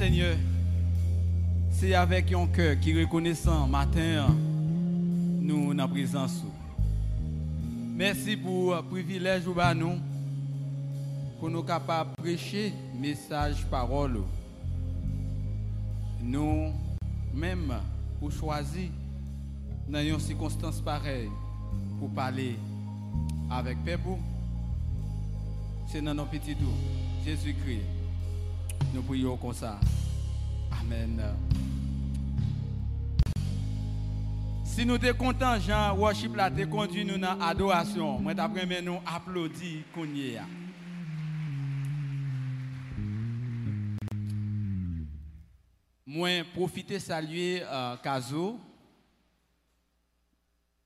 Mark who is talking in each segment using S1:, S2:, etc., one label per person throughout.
S1: Seigneur, c'est avec un cœur qui reconnaissant matin, nous en présence. Merci pour le privilège ou nous pour nous capables de prêcher message parole. Nous même pour choisir dans une circonstance pareille pour parler avec Pépou. C'est dans nos petits doux. Jésus-Christ. Nous prions comme ça. Amen. Si nous sommes contents, Jean, worship là, te conduit nous dans l'adoration. Moi, d'après nous applaudis qu'on y est. Moi, saluer euh, Kazo,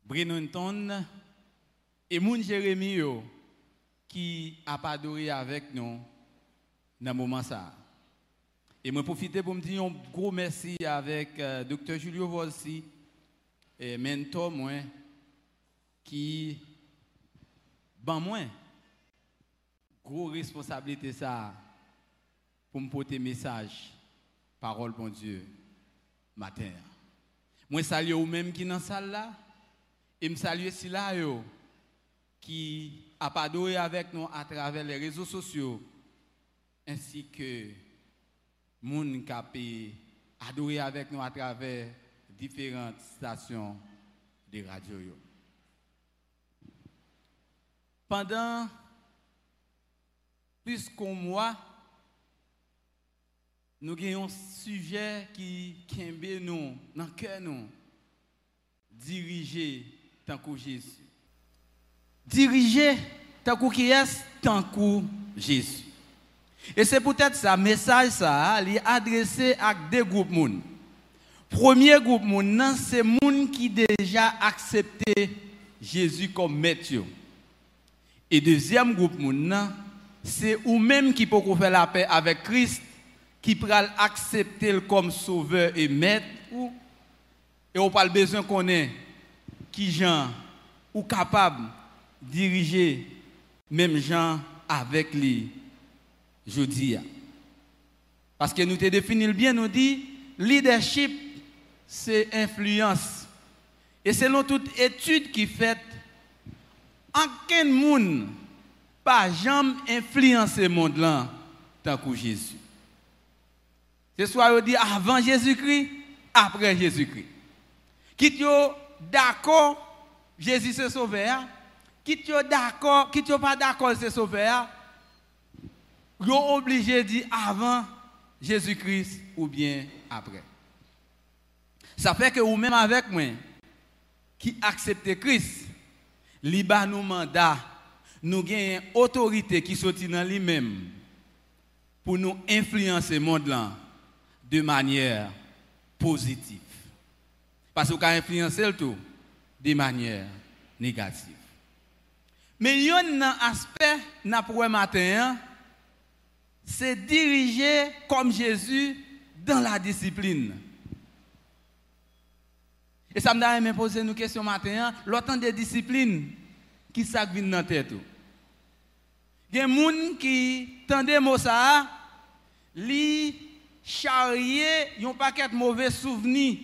S1: Brenonton et Moun Jérémy qui a adoré avec nous dans ce moment ça. Et moi profiter pour me dire un gros merci avec euh, Dr Julio Volsi et mentor moi qui ban moi gros responsabilité ça pour me porter message parole bon Dieu matin. Moi salue ou même qui dans salle là et me salue si là yo qui a adoré avec nous à travers les réseaux sociaux ainsi que moun qui adoré avec nous à travers différentes stations de radio. Pendant plus qu'un mois, nous avons un sujet qui kembe nous, dans le cœur diriger tant que Jésus. Est tant que Jésus. Et c'est peut-être ça, message ça, est adressé à deux groupes moun. Premier groupe moun, c'est moun qui déjà accepté Jésus comme maître. Et deuxième groupe moun, c'est ou même qui peut faire la paix avec Christ, qui peut accepter comme sauveur et maître. Et on parle besoin qu'on ait qui gens ou capable de diriger même gens avec lui je dis. Parce que nous te définissons bien, nous dit, leadership, c'est influence. Et selon toute étude qui fait, aucun monde pas jamais influencer le monde là tant que Jésus. C'est soit dit avant Jésus-Christ, après Jésus-Christ. Quitte d'accord, Jésus c'est sauveur. Quitte d'accord, quitte pas d'accord, c'est sauveur sont obligé de dire avant Jésus-Christ ou bien après. Ça fait que vous même avec moi, qui accepte Christ, liba nous mandat, nous avons autorité qui sortit dans lui-même pour nous influencer le monde de manière positive. Parce qu'on a influencé le tout de manière négative. Mais il y a un aspect, n'a pour matin, c'est diriger comme Jésus dans la discipline. Et ça me à poser une question matin, hein. l'autant de discipline qui ça dans la tête. Il y a des gens qui tendent mot ça, li charrier un paquet de mauvais souvenirs.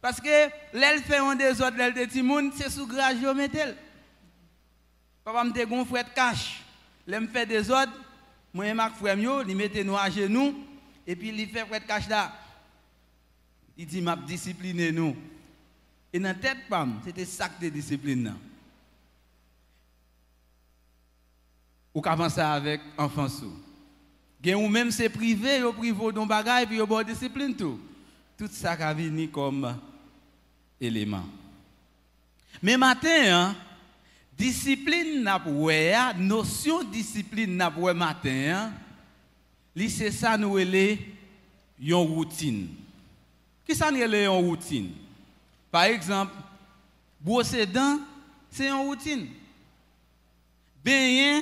S1: Parce que l'elle fait un des autres, l'elle des moun, c'est sous grâce je. Papa me dit frère cache. L'elle fait des autres, moi et Marc frère il mettait nous à genoux et puis il fait prêtre cache là. Il dit m'a discipliné nous. Et dans la tête c'était ça de discipline Ou qu'avance avec enfant sou. ou même c'est privé, yo privé don bagay puis yo bon discipline tout. Tout ça qui venu comme élément. Mais matin hein, Discipline n'a pas notion discipline n'a pas matin, c'est ça nous une routine. Qui ça nous une routine? Par exemple, brosser dents, c'est une routine. Bien,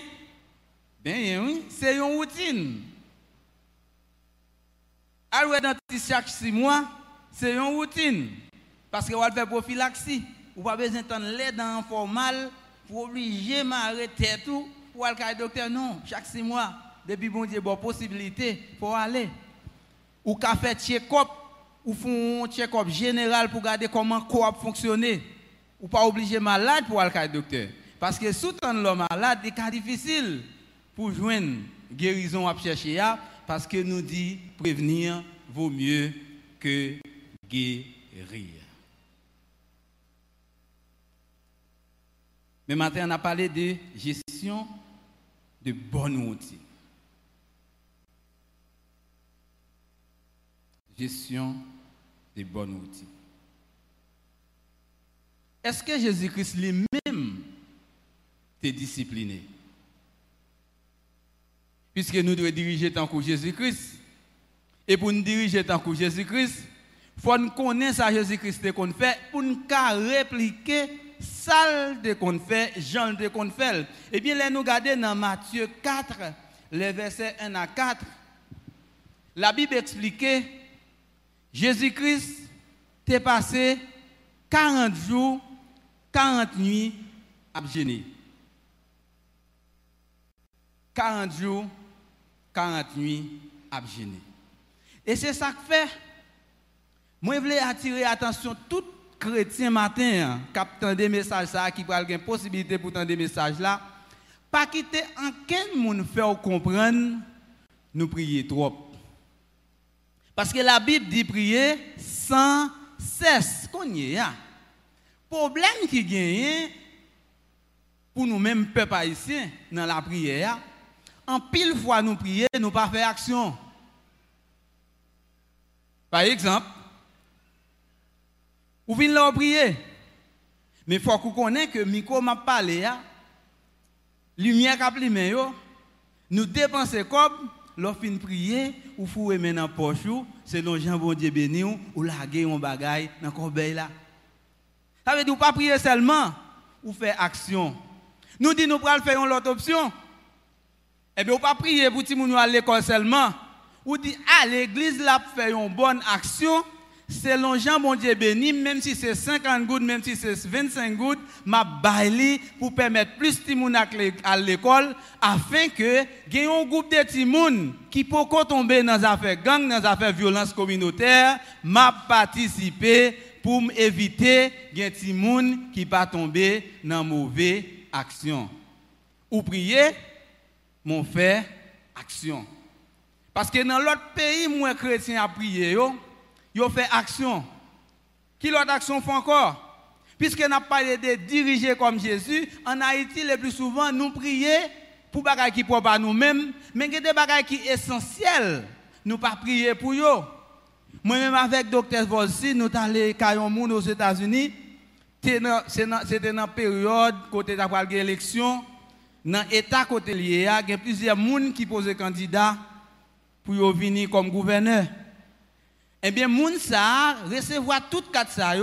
S1: bien, oui, c'est une routine. Aller dentiste chaque six mois, c'est une routine. Parce que va faire prophylaxie. Ou pas besoin de l'aide dans formal pour obliger m'arrêter tout pour aller docteur. Non, chaque six mois, depuis bon Dieu, bonne possibilité, pour aller. ou qu'a fait check-up, ou font un check-up général pour regarder comment quoi fonctionner. Ou pas obligé malade pour aller docteur. Parce que sous l'homme malade, c'est difficile pour joindre guérison à chercher parce que nous dit prévenir vaut mieux que guérir. Mais maintenant, on a parlé de gestion de bons outils. Gestion de bons outils. Est-ce que Jésus-Christ lui-même t'est discipliné? Puisque nous devons diriger tant que Jésus-Christ. Et pour nous diriger tant que Jésus-Christ, il faut nous connaître ça Jésus-Christ qu'on fait pour nous répliquer ça qu'on fait, Jean de qu'on fait. Eh bien, là, nous regardons dans Matthieu 4, les versets 1 à 4. La Bible explique Jésus-Christ t'est passé 40 jours, 40 nuits à gêner. 40 jours, 40 nuits à gêner. Et c'est ça que fait. Moi, je voulais attirer l'attention tout chrétien matin qui des messages ça qui parle une possibilité pour des messages là pas quitter en quel monde faire comprendre nous prier trop. Parce que la Bible dit prier sans cesse qu'on y a problème qui gagne pour nous-mêmes peuple haïtien dans la prière en pile fois nous prier nous pas faire action. Par exemple ou venez leur prier. Mais il faut qu'on connaisse que Miko m'a parlé, lumière qui a pris nous dépensons comme, l'on fin prier, ou fouer maintenant poche, selon Jean bon Dieu béni, ou laguer un bagaille dans corbeille là. Ça veut dire pas prier seulement, ou faire action. Nous disons nous allons faire option. Eh bien, ou pas prier pour que nous à l'école seulement. Ou dit, à l'église là, faire une bonne action selon Jean bon Dieu béni, même si c'est 50 gouttes, même si c'est 25 gouttes, m'a baili pour permettre plus de monde à l'école, afin que y un groupe de timoun qui peut tomber dans les affaires gang, dans les affaires violence communautaire, m'a participé pour éviter des timoun qui pas tomber dans mauvaise action. Ou prier, mon fait action. Parce que dans l'autre pays, moi chrétien a prié, ils fait action. Qui l'autre action font encore? Puisque n'a pas de diriger comme Jésus, en Haïti, le plus souvent, nous prions pour des qui pour pas nous-mêmes, mais des choses qui sont essentielles. Nous pas prier pour eux. Moi-même, avec Dr. Volsi, nous sommes allés à aux États-Unis. C'était dans la période côté de l'élection. Dans l'État côté il y a plusieurs personnes qui posent candidat pour venir comme gouverneur. Eh bien, moun sa recevoir tout quatre ça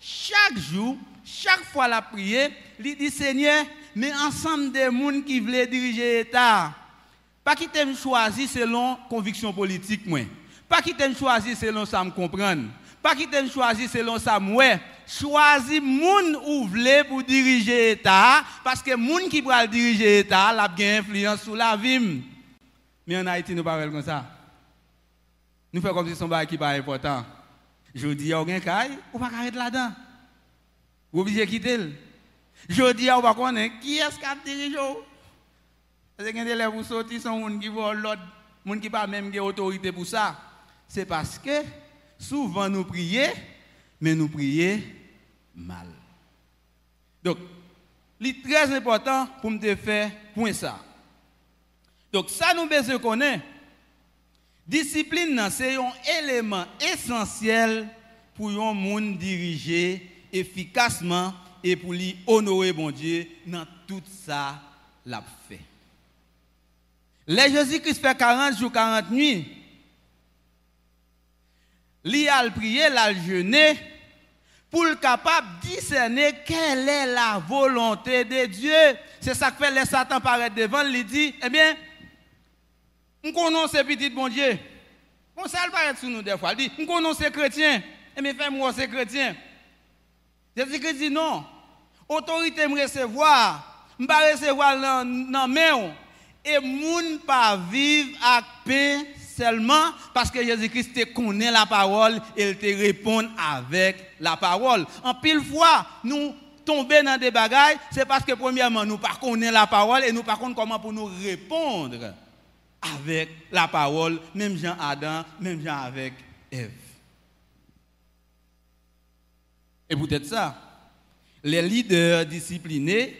S1: chaque jour, chaque fois la prière, il dit Seigneur, mais ensemble des gens qui veulent diriger l'État, pas qui t'aiment choisir selon conviction politique moi. Pas qui t'aiment choisir selon ça me comprendre. Pas qui t'aiment choisir selon ça moi. Choisis moun ou vle pour diriger l'État parce que moun qui va diriger l'État, a bien influence sur la vie. Mais en Haïti nous pas comme ça. Nous faisons comme si son bail qui pas important. Je dis, a un caille, ou pas arrêter là-dedans. Vous obligé de quitter. Je dis, on va connaître qui est-ce qui a dirigé. Parce que les élèves qui sont gens qui volent l'autre, gens qui pas même autorité pour ça. C'est parce que souvent nous prions, mais nous prions mal. Donc, c'est très important pour me faire point ça. Donc, ça nous besoin connaître. Discipline, c'est un élément essentiel pour un monde diriger efficacement et pour lui honorer bon Dieu dans tout ça l'a fait. Les Jésus-Christ fait 40 jours, 40 nuits. Il a prié, il a jeûné pour être capable de discerner quelle est la volonté de Dieu. C'est ça que fait les Satan paraître devant, il dit, eh bien, on connaît ces petits bon Dieu. Ça le paraît sur nous des fois. Il dit, on connaît ces chrétiens. Et me fait moi ces chrétiens. Jésus dit non. Autorité me recevoir. Je ne recevoir dans main. Et moun pas vivre avec pain seulement parce que Jésus-Christ te connaît la parole et il te répond avec la parole. En pile fois, nous tomber dans des bagailles, c'est parce que premièrement, nous ne connaissons la parole et nous par contre comment pour nous répondre avec la parole, même Jean Adam, même Jean avec Ève. Et peut-être ça, les leaders disciplinés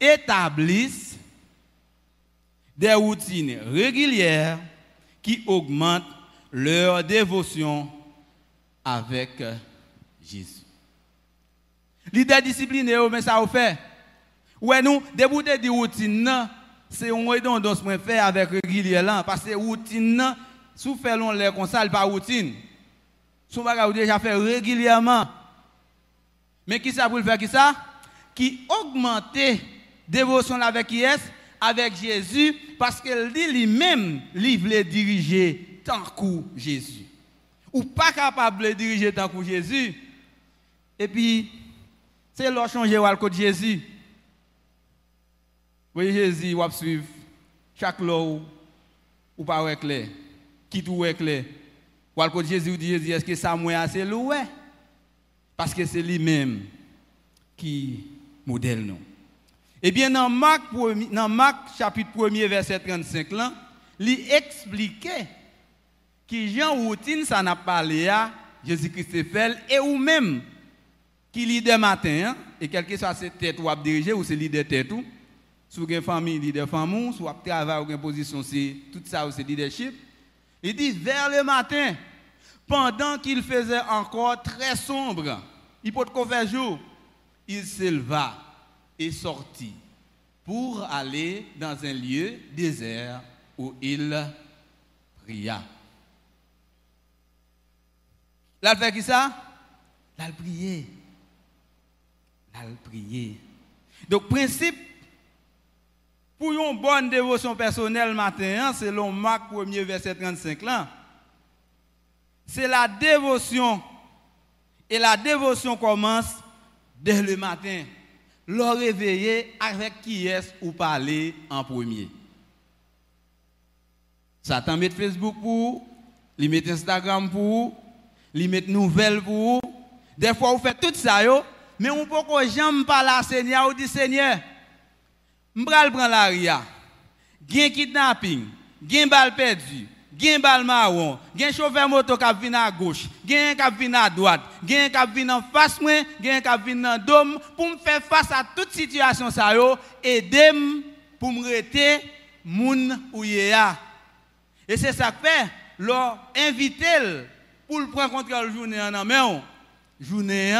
S1: établissent des routines régulières qui augmentent leur dévotion avec Jésus. Leader discipliné, mais ça vous fait. Ouais, nous, des routines, c'est un moyen dont on faire avec régulièrement. Parce que routine, si vous faites long comme ça, pas routine. Si vous déjà fait régulièrement. Mais qui ça pour le faire qui ça? Qui augmenter dévotion avec qui est Avec Jésus parce qu'il dit lui-même, il veut diriger tant que Jésus. Ou pas capable de diriger tant que Jésus. Et puis, c'est leur changer le code Jésus. Oui, Jésus, va suivre chaque loi ou pas clair. Qui tout est clair. Ou code Jésus dit Jésus, est-ce que ça moi assez loin Parce que c'est lui-même qui modèle nous. Eh bien, dans Marc, dans Marc chapitre 1 verset 35, là, il expliquait que Jean routine, ça n'a parlé à Jésus-Christ et ou même qui leader matin, et quel que soit cette tête ou à ou c'est leader tête ou, si vous avez une famille, leader femme, si vous travail ou une position, c'est tout ça, c'est leadership. Il dit, vers le matin, pendant qu'il faisait encore très sombre, il peut faire jour, il s'éleva et sortit pour aller dans un lieu désert où il pria. Là, fait qui ça? Là, il priait prier. Donc, principe, pour une bonne dévotion personnelle matin, hein, selon Marc 1er verset 35 là, c'est la dévotion. Et la dévotion commence dès le matin. Le réveiller avec qui est ou parler en premier. Satan met Facebook pour, il met Instagram pour, il met nouvelles pour. Des fois, vous faites tout ça, yo, mais on peut jamais parler à Seigneur ou dit Seigneur, je vais prendre la ria. Gen kidnapping, gen bal perdu, gen bal marron, gen chauffeur moto qui vient à gauche, gen qui vient à droite, gen qui vient en face moi, gen qui vient dans dôme pour me faire face à toute situation ça yo aider pour me rester moun ou yéa. Et c'est ça que fait, leur inviter pour le prendre contrôle journée en main. Journée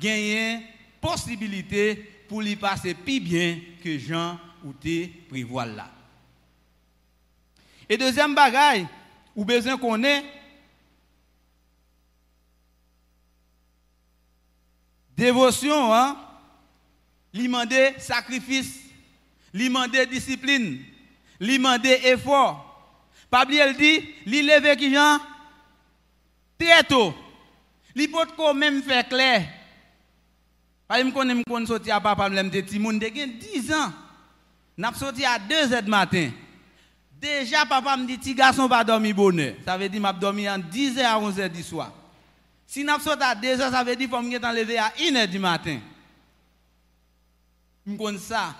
S1: gagner possibilité pour lui passer plus bien que Jean ou te prévoit là. Et deuxième bagaille, ou besoin qu'on ait, dévotion, hein, demander sacrifice, demander discipline, demander effort. Elle dit, lui lever qui Jean? Très tôt. Li peut quand même faire clair. Par exemple, je suis sorti à papa, je suis petit monde, 10 ans. Suis sorti à 2 h du matin. Déjà, papa me dit, petit garçon va dormir bonheur. Ça veut dire je dormi en 10 h à 11 h du soir. Si je sorti à 2 h, ça veut dire que je suis levé à 1 h du matin. Je connais ça.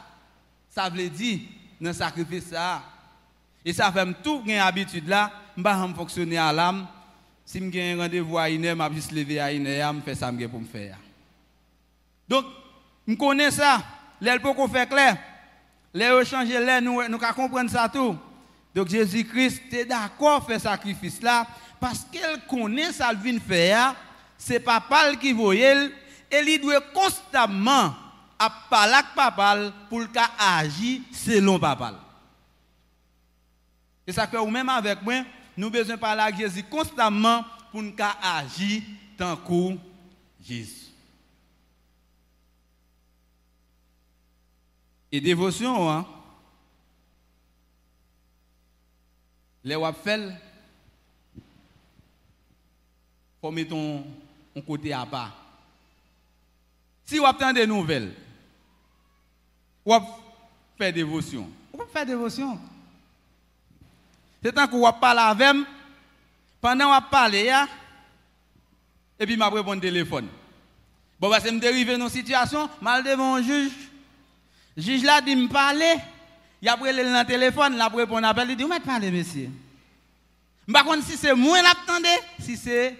S1: Ça veut dire, dans sacrifice, ça. Et ça fait tout une habitude là, je vais fonctionner à l'âme. Si je un rendez-vous à une heure, je vais juste lever à une heure, je fais ça pour me faire. Donc, je connais ça. L'aile peut qu'on fait clair. Les changer l'air, nous, nous comprendre ça tout. Donc, Jésus-Christ est d'accord faire sacrifice là, parce qu'elle connaît ça qu'il vient faire. C'est papa qui voyait, et il doit constamment à parler avec papa pour agir selon papa. Et ça fait, même avec moi, nous besoin parler avec Jésus constamment pour nous agir tant que Jésus. Et dévotion, hein, les wap fait, faut mettre ton, côté à part. Si vous avez des nouvelles, vous faire dévotion. Vous faire dévotion. C'est tant qu'on parle avec pendant qu'on parle, et puis m'a répondu téléphone. Bon, que je suis dans une situation, mal devant un juge. Le juge là dit me parler. Il a pris le téléphone, il a répondu à l'appel, il dit, où parler, monsieur? Je ne sais pas si c'est moi qui l'attendais, si c'est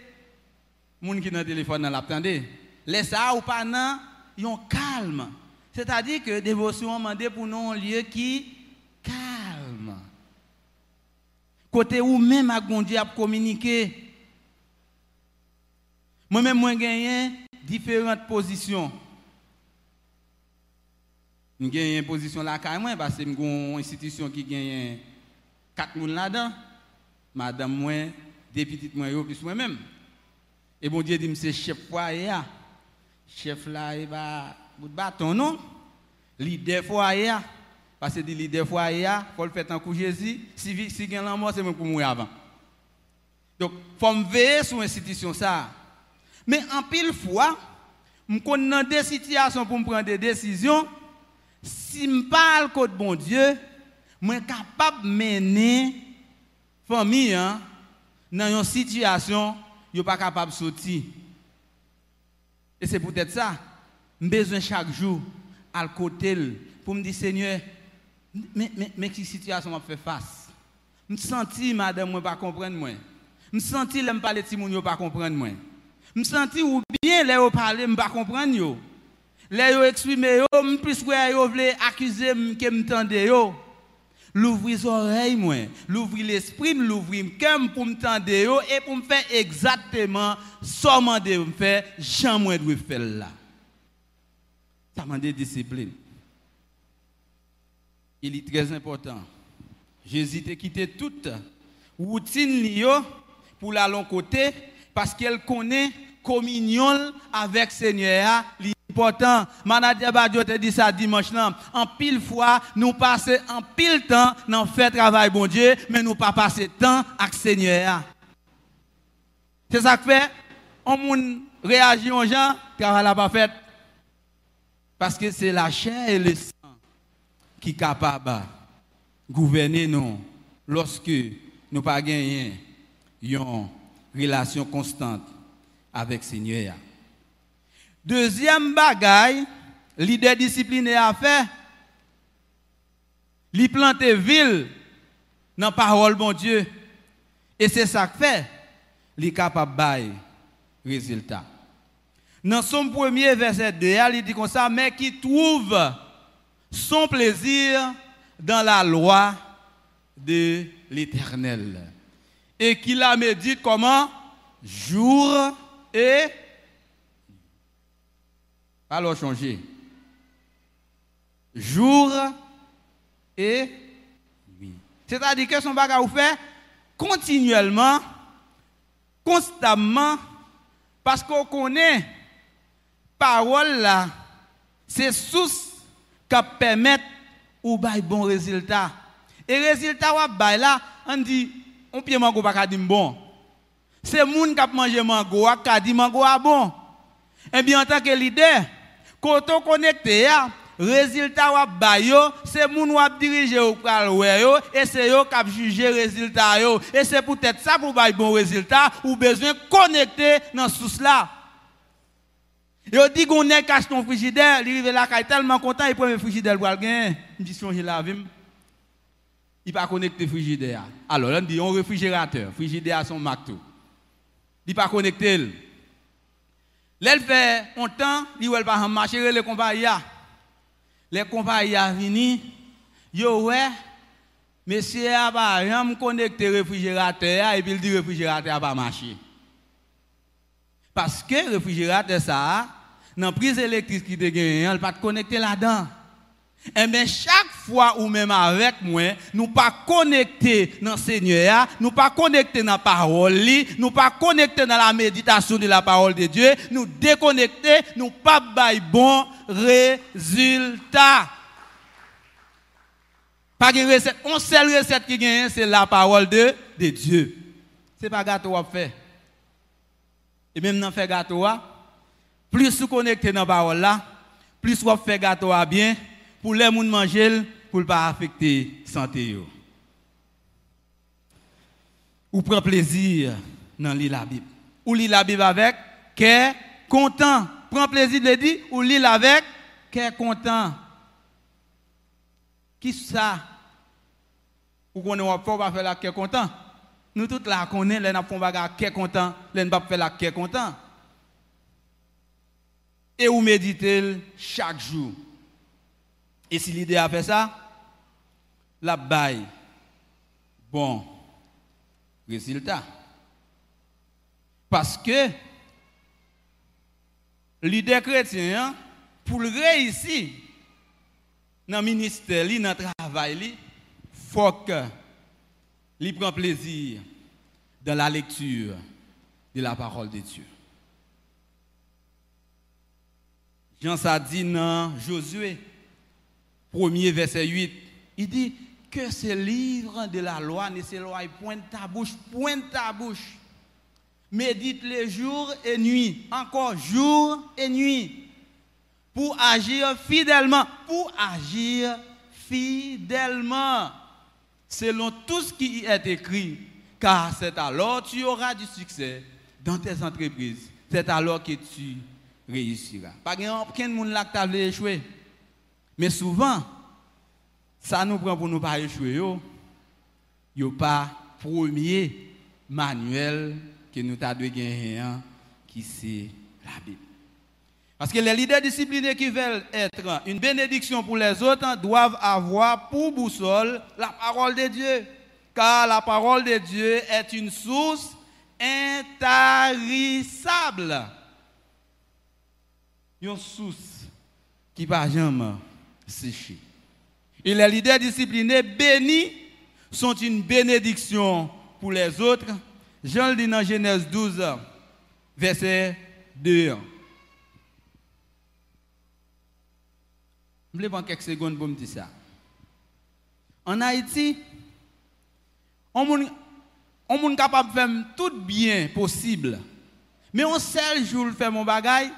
S1: moun qui dans le téléphone l'attendait. Laisse ça ou pas non, calme. C'est-à-dire que dévotion demandé pour nous un lieu qui calme. Côté où même à Dieu à communiquer. Moi-même, moi, gagné différentes positions. Je gagne une position là, carrément, parce que j'ai une institution qui gagne quatre personnes là-dedans. Madame, moi, des petites moi, plus moi-même. Et bon Dieu dit, c'est chef foyer. Chef là, il va bout de bâton, non? Leader foyer. Parce que dit leader foyer, il faut le faire tant que Jésus. Si si gagne la mort, c'est même pour mourir avant. Donc, il faut me veiller sur l'institution ça. Mais en pile fois, je connais des situations pour prendre des décisions. Si je parle contre bon Dieu, je suis capable de mener la famille hein, dans une situation où je pas capable de sortir. Et c'est peut-être ça. J'ai besoin chaque jour à côté pour me dire Seigneur, mais, mais, mais quelle situation m'a fait face? Je sens madame, moi pas comprendre. Je sens que me parler de Simon, pas comprendre. Je sens ou bien les je pas comprendre. Les yo exprimer yo, plus que yo accuser que m'tende yo. L'ouvrir les oreilles moi, l'ouvrir l'esprit, l'ouvrir cœur pour m'tendre yo et pour me faire exactement que je me faire, j'en moi dois faire là. Ça demande discipline. Il est très important. Jésus a quitté toute routine pour la long côté parce qu'elle connaît communion avec Seigneur important. Manadia Badio te dit ça dimanche. En pile fois, nous passons en pile temps dans faire travail bon Dieu, mais nous pas passer temps avec Seigneur. C'est ça que fait? On réagit aux gens, travail n'a pas fait. Parce que c'est la chair et le sang qui sont capables de gouverner nous lorsque nous pas gagné une relation constante avec Seigneur. Deuxième bagaille, leader discipliné à faire, lui planter ville dans la parole bon Dieu. Et c'est ça que fait, est capable de résultat. Dans son premier verset 2, il dit comme ça, mais qui trouve son plaisir dans la loi de l'Éternel. Et qui la médite comment? Jour et alors changer. Jour et nuit. C'est-à-dire que son bagage fait continuellement, constamment, parce qu'on connaît parole là, c'est source qui permet ou bail bon résultat. Et résultat ou bail là, on dit on pied mango pas bon. C'est moun qui a mangé mango qui dit mango bon. Eh bien en tant que leader, quand on connecté résultat ou bail c'est moun ou diriger ou pral et c'est eux qui juger résultat yo et c'est peut-être ça pour bail bon résultat ou besoin connecter dans source là. Yo dit qu'on est cache ton frigidaire, il arrive là, il est tellement content, il prend le frigidaire pour gagner. Il dit, songe la vie. Il pas connecté frigidaire. Alors, on dit, un réfrigérateur, frigidaire son marteau. Il pas connecté. Il fait un temps, il va pas marcher les compagnies. Les compagnies viennent, yo ouais, monsieur a pas rien connecté réfrigérateur et puis il dit réfrigérateur pas marché. Parce que réfrigérateur, ça, dans prise électrique qui est elle pas connecté là-dedans. Et eh bien, chaque fois ou même avec moi, nous pas connectés dans le Seigneur, nous pas connectés dans la parole, nous pas connectés dans la méditation de la parole de Dieu, nous déconnectés, nous pas bail bon résultat. Pas de recette, on seule recette qui gagne, c'est la parole de, de Dieu. C'est pas gâteau à faire. Et même dans faire gâteau, plus vous connectez dans la parole là, plus vous faites gâteau bien, pour les gens manger, pour ne pas affecter la santé. ou prend plaisir dans lire la Bible. Ou lire la Bible avec cœur content. Prend plaisir de dire ou lire avec cœur content. Qui ça? Ou qu'on ne pas faire la cœur content Nous tous là connaissons les n'a pas cœur content, les pas faire la cœur content. Et ou méditez chaque jour? Et si l'idée a fait ça, la baille bon résultat. Parce que l'idée chrétien, hein, pour réussir dans le ministère, dans le travail, il faut qu'il prenne plaisir dans la lecture de la parole de Dieu. Jean ça dit dans Josué, premier verset 8, il dit que ce livre de la loi ne s'éloigne point de ta bouche, point de ta bouche. Médite les jours et nuits, encore jour et nuit, pour agir fidèlement, pour agir fidèlement, selon tout ce qui est écrit, car c'est alors que tu auras du succès dans tes entreprises, c'est alors que tu réussiras. Exemple, aucun monde là qui t'a échoué. Mais souvent, ça nous prend pour nous pas échouer. Il n'y a pas premier manuel que nous avons qui c'est la Bible. Parce que les leaders disciplinés qui veulent être une bénédiction pour les autres hein, doivent avoir pour boussole la parole de Dieu. Car la parole de Dieu est une source intarissable. Une source qui ne jamais Et les leaders disciplinés bénis sont une bénédiction pour les autres. Jean le dit dans Genèse 12, verset 2. Je vais prendre quelques secondes pour me dire ça. En Haïti, on est capable de faire tout bien possible. Mais on seul jour faire mon bagage,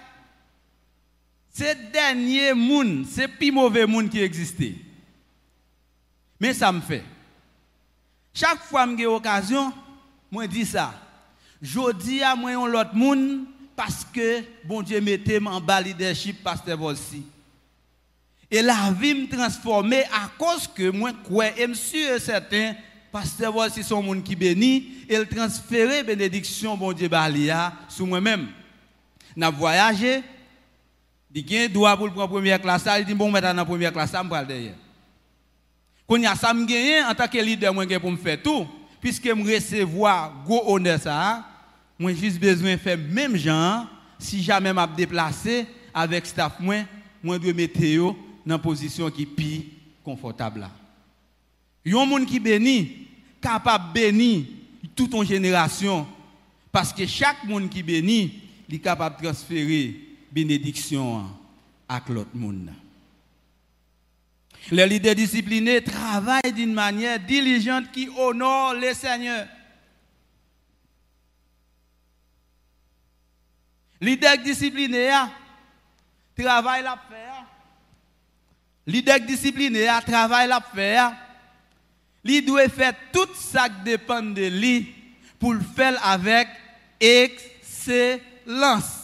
S1: c'est dernier monde, c'est plus mauvais monde qui existait. Mais ça me fait. Chaque fois que j'ai occasion, moi dis ça. Je dis à moi un autre monde parce que bon Dieu mettait en bas leadership pasteur aussi. Et la vie me transformée à cause que moi crois et monsieur certain pasteur aussi son monde qui bénit et le transférer bénédiction bon Dieu balia sur moi-même. N'a voyagé, il a droit pour prendre première classe, il dit bon maintenant dans première classe, ça me parle derrière. Quand y a ça en tant que leader moi pour me faire tout puisque me recevoir gros honneur ça moi juste besoin faire même genre si jamais m'a déplacé avec staff moi moi dois mettre dans position qui plus confortable là. Yon monde qui béni capable béni toute une génération parce que chaque monde qui béni est capable de transférer bénédiction à l'autre monde. Les leaders disciplinés travaillent d'une manière diligente qui honore le Seigneur. Leader discipliné travaille la faire. Leader discipliné travaille la faire. Il doit faire tout ça qui dépend de lui pour le faire avec excellence.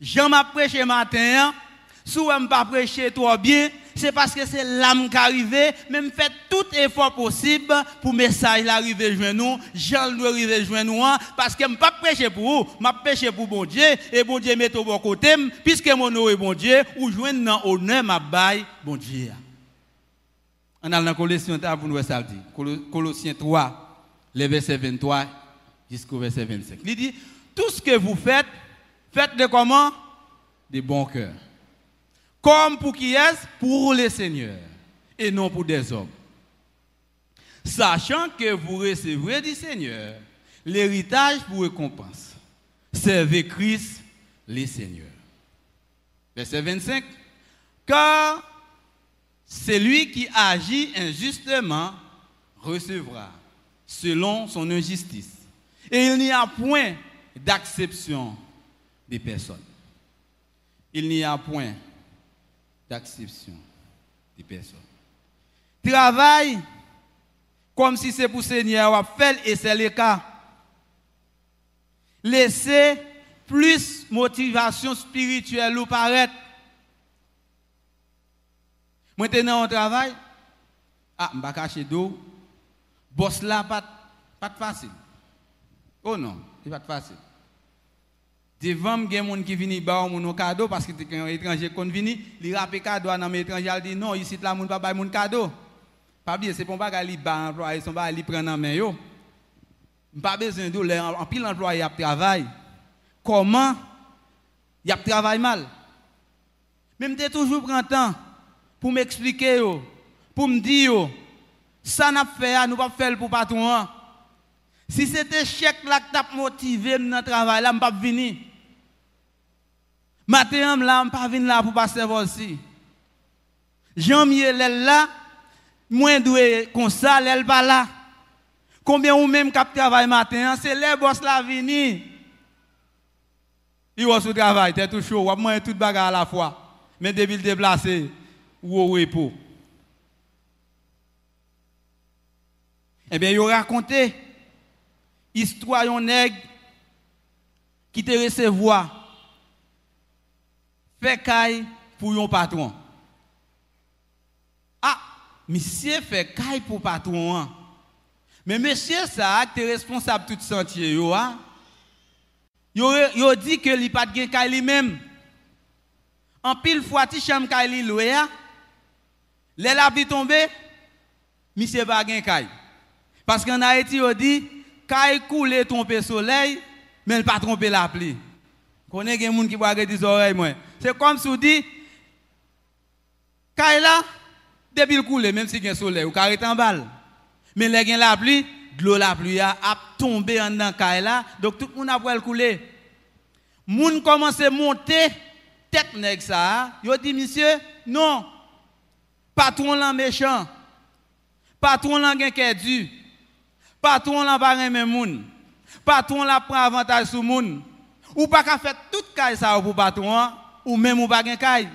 S1: Jean m'a prêché matin, si je pas prêcher trop bien, c'est parce que c'est l'âme qui arrive, même fait tout effort possible pour le message l'arriver joindre nous, arriver nous, hein, parce que je ne pas prêcher pour vous, je prêcher pour bon Dieu, et bon Dieu met au bon côté, puisque mon nom est bon Dieu, ou joindre dans honneur ma baille, bon Dieu. On a dans Colossiens pour nous ça. Colossiens 3, le verset 23 jusqu'au verset 25. Il dit, tout ce que vous faites, faites de comment? De bon cœur comme pour qui est Pour les seigneurs et non pour des hommes. Sachant que vous recevrez du Seigneur l'héritage pour récompense. Servez Christ les seigneurs. Verset 25. Car celui qui agit injustement recevra selon son injustice. Et il n'y a point d'acception des personnes. Il n'y a point d'acception des personnes. Travail Comme si c'est pour Seigneur à faire et c'est le cas. Laissez plus motivation spirituelle ou paraître. Maintenant, on travaille. Ah, je vais cacher d'eau. Boss là, pas, pas facile. Oh non, c'est pas facile. Devant, il y a des gens qui viennent ba un cadeau parce que un étranger qui vient, cadeau dans mes étrangers, il dit non, ici là mon pas mon cadeau. Pas bien, c'est pour pas qu'il ba employé, son ba il prend en main yo. Pas besoin de en pile employé a travail. Comment? Il a travail mal. Même je toujours prend temps pour m'expliquer pour me dire ça n'a fait nous pas faire pour patron. Si c'était chèque là t'a motivé dans travail là, je pas venir. Matin là, je pas venir là pour passer aussi. Jean-Miel là, moins doué comme ça, elle pas là. Combien ou même qui travail matin, c'est les boss la venir. Il va au travail, t'es tout chaud, ou moins tout bagarre à la fois. Mais depuis le déplacé, ou au repos. Eh bien, il raconté histoire d'un nègre qui te recevoir fait caille pour un patron. Ah, monsieur fait caille pour patron. Hein. Mais monsieur ça, tu es responsable de tout sentier yo hein. Yo dit que li pas de caille lui-même. En pile fois ti cham caille loué hein. Les la tombé, monsieur pas gen caille. Parce qu'en Haïti on dit quand coule tromper soleil, mais il pas tromper la pluie. Connais des gens qui boit des oreilles moi. C'est comme si on dit quand là depuis le coule même si il y a soleil ou carré en balle. Mais les la pluie, de l'eau la pluie a tombé en dans là, donc tout le monde a le couler. Moun commence à monter tête nèg ça, yo dit monsieur, non. Patron là méchant. Patron là gen du. Patron la pas même moun. Patron la prend avantage sur moun. Ou pas qu'à faire tout caille ça pour patron ou même ou pas gen caille.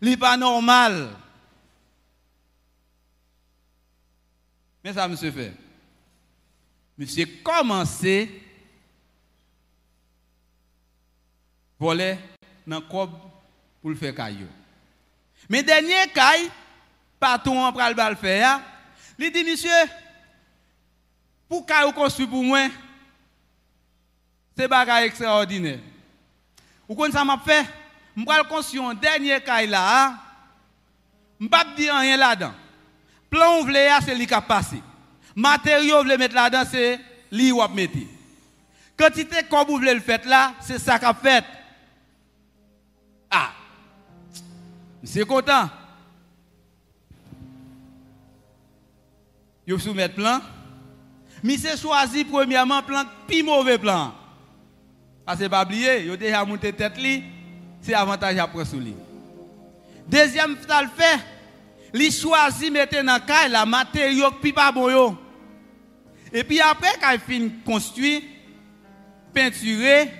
S1: Li pas normal. Mais ça monsieur fait. Monsieur commencé voler dans cob pour le faire caillou. Mais dernier caille patron pral le faire. Il dit monsieur pour qu'on construit pour moi, c'est bagage extraordinaire. Vous connaissez ça m'a fait? Je vais construire un dernier caille là. Je ne vais pas dire rien là-dedans. Plan ouvlé, c'est lui qui a passé. Matériaux vous mettre là-dedans, c'est lui qui a mettre. Quantité comme vous voulez le faire là, c'est ça qu'a fait. Ah! C'est content. Vous soumettez plan. Mais c'est choisi premièrement plan plus mauvais plan. Parce que pas oublier, il déjà monté tête li, c'est avantage après sous. Deuxième fait, il choisi mettre dans caille la matériaux puis pas bon Et puis après quand il fin construit, peinturé,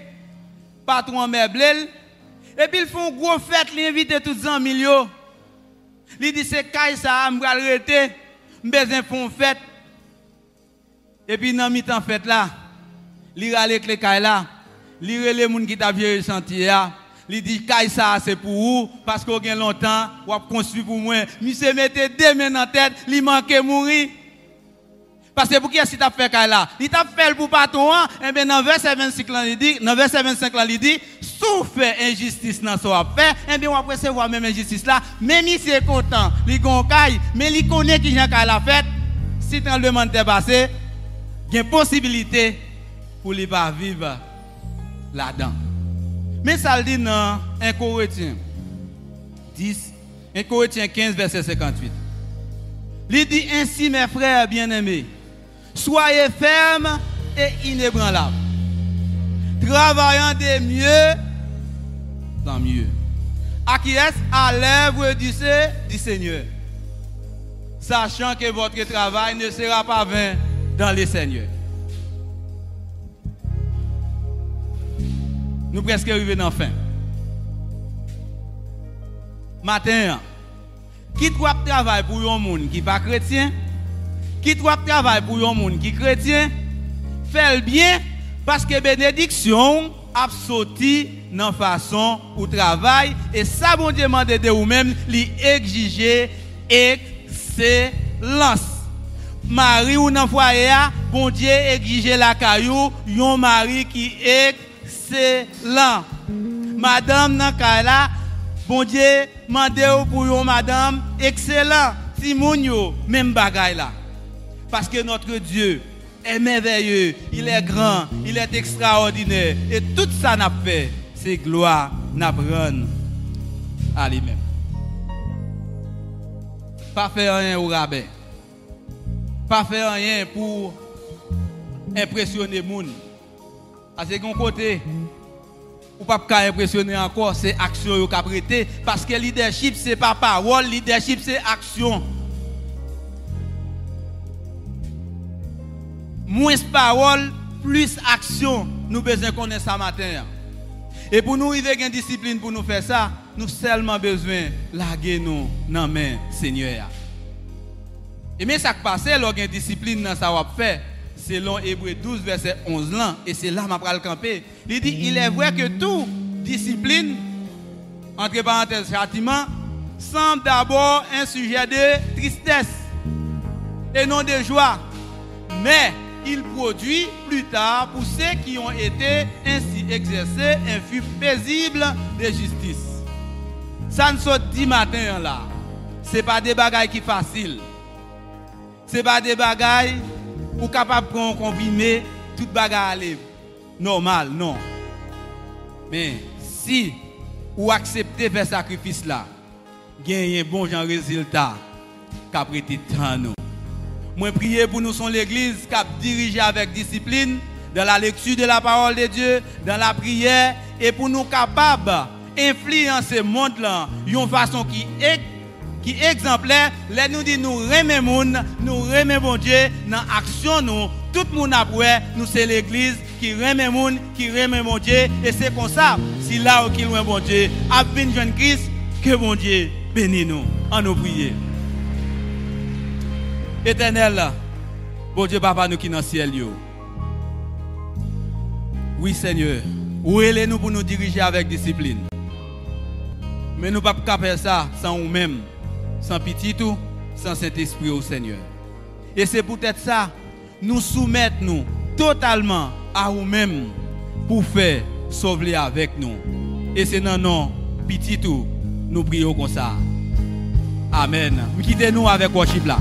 S1: patron meublé, et puis ils font gros fête, ils invitent tous les amis yo. Il dit c'est caille ça, me arrêter, besoin font fête et puis, dans mi-temps fait là, il avec les cailles là, il les gens qui t'a vieux chantier là. Il dit, ça, c'est pour vous, parce qu'on a longtemps, ou a construit pour moi. Monsieur mettez deux mains dans tête, il manque mourir. Parce que pour qui est-ce que tu fait caille là? Il t'a fait pour patron, et hein? eh bien dans verset 25 là, il dit, dans verset 25 là, il dit, injustice dans son fait, et eh bien on va recevoir même injustice là, même si c'est content, il caille, mais il connaît qui a caille la fête, si tu le monde passé, il y a une possibilité pour ne pas vivre là-dedans. Mais ça le dit dans 1 Corinthiens 10, 1 Corinthiens 15, verset 58. Il dit ainsi, mes frères bien-aimés, soyez fermes et inébranlables, travaillant de mieux en mieux. À qui est à l'œuvre du, du Seigneur, sachant que votre travail ne sera pas vain dans les Seigneurs. Nous presque arrivés dans la fin. Matin, qui doit travailler pour un monde qui n'est pas chrétien, qui doit travailler pour un monde qui est chrétien, fait le bien parce que bénédiction a sauté dans façon ou travail et ça bon Dieu demande de vous même lui exiger excellence. Marie ou foyer bon Dieu exiger la caillou un mari qui excellent. Madame dans là bon Dieu demande pour une madame excellent. Si même bagaille là. Parce que notre Dieu est merveilleux, il est grand, il est extraordinaire. Et tout ça n'a fait, c'est gloire n'a à lui-même. Pas faire rien au rabais. Pas faire rien pour impressionner les. À ce côté, ou pas impressionner encore, c'est action qui a prêté. Parce que leadership, c'est pas parole, leadership, c'est action. moins parole, plus action, nous besoin connaître ça matin. Et pour nous arriver une discipline pour nous faire ça, nous seulement besoin de laguer nous dans main Seigneur. Et mais ça passe, lorsqu'il y a discipline ça va faire, selon Hébreu 12, verset 11 là, et c'est là que je camper. Il dit, il est vrai que toute discipline, entre parenthèses, châtiment, semble d'abord un sujet de tristesse et non de joie. Mais il produit plus tard pour ceux qui ont été ainsi exercés un fut paisible de justice. Ça ne saute dit matin là. Ce n'est pas des bagailles qui faciles. Ce n'est pas des bagailles ou capable de combiner toute bagaille normal, non. Mais si vous acceptez faire sacrifice là, gagnez un bon genre résultat qu'après temps nous. Moi, prier pour nous, son l'église qui a dirigé avec discipline dans la lecture de la parole de Dieu, dans la prière, et pour nous capables d'influencer le monde-là d'une façon qui est qui exemplaire, là nous dit nous remettons nous remettons Dieu dans l'action nous, tout le monde après, nous c'est l'église qui remet qui remet Dieu, et c'est comme ça, si là où qui loin Dieu, a jeune Christ, que bon Dieu bénisse nous, en nous prier. Éternel, bon Dieu, papa, nous qui dans le ciel. Oui, Seigneur. Où est nous pour nous diriger avec discipline? Mais nous ne pouvons pas faire ça sans nous-mêmes, sans petit tout, sans cet esprit au Seigneur. Et c'est peut-être ça, nous soumettons nous totalement à nous-mêmes pour faire sauver avec nous. Et c'est dans non, petit tout, nous prions comme ça. Amen. Quittez-nous avec worship là.